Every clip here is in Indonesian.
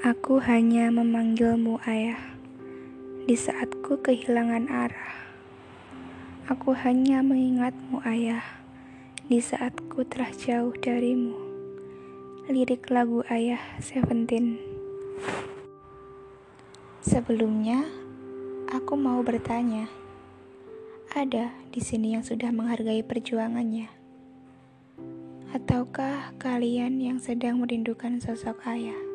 Aku hanya memanggilmu ayah di saat ku kehilangan arah. Aku hanya mengingatmu ayah di saat ku telah jauh darimu. Lirik lagu ayah Seventeen. Sebelumnya, aku mau bertanya, ada di sini yang sudah menghargai perjuangannya? Ataukah kalian yang sedang merindukan sosok ayah?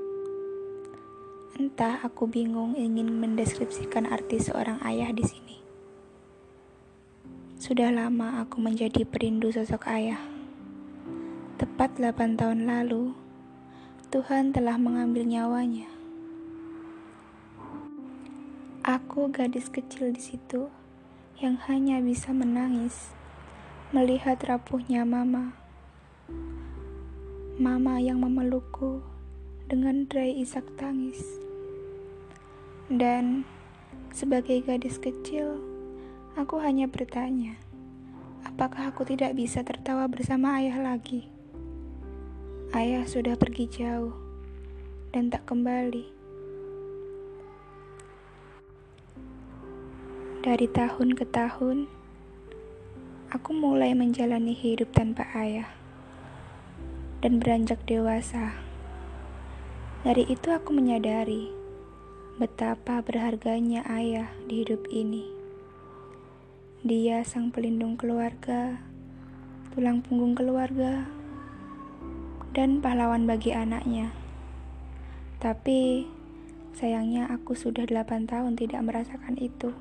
Entah aku bingung ingin mendeskripsikan arti seorang ayah di sini. Sudah lama aku menjadi perindu sosok ayah. Tepat 8 tahun lalu, Tuhan telah mengambil nyawanya. Aku gadis kecil di situ yang hanya bisa menangis melihat rapuhnya mama. Mama yang memelukku dengan derai isak tangis. Dan sebagai gadis kecil, aku hanya bertanya, apakah aku tidak bisa tertawa bersama ayah lagi? Ayah sudah pergi jauh dan tak kembali. Dari tahun ke tahun, aku mulai menjalani hidup tanpa ayah dan beranjak dewasa. Dari itu aku menyadari betapa berharganya ayah di hidup ini. Dia sang pelindung keluarga, tulang punggung keluarga, dan pahlawan bagi anaknya. Tapi sayangnya aku sudah 8 tahun tidak merasakan itu.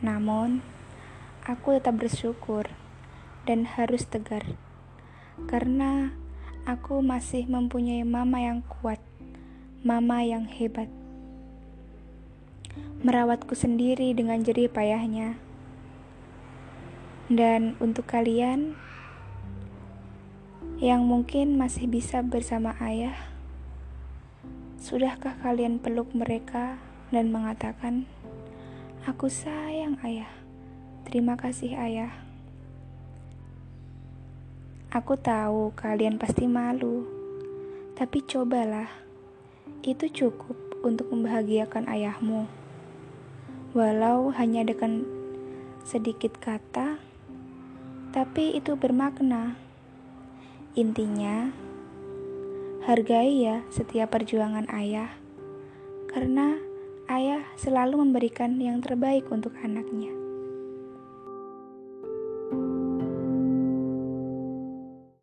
Namun, aku tetap bersyukur dan harus tegar karena aku masih mempunyai mama yang kuat mama yang hebat. Merawatku sendiri dengan jerih payahnya. Dan untuk kalian yang mungkin masih bisa bersama ayah, sudahkah kalian peluk mereka dan mengatakan, "Aku sayang ayah, terima kasih ayah." Aku tahu kalian pasti malu, tapi cobalah itu cukup untuk membahagiakan ayahmu. Walau hanya dengan sedikit kata, tapi itu bermakna. Intinya, hargai ya setiap perjuangan ayah, karena ayah selalu memberikan yang terbaik untuk anaknya.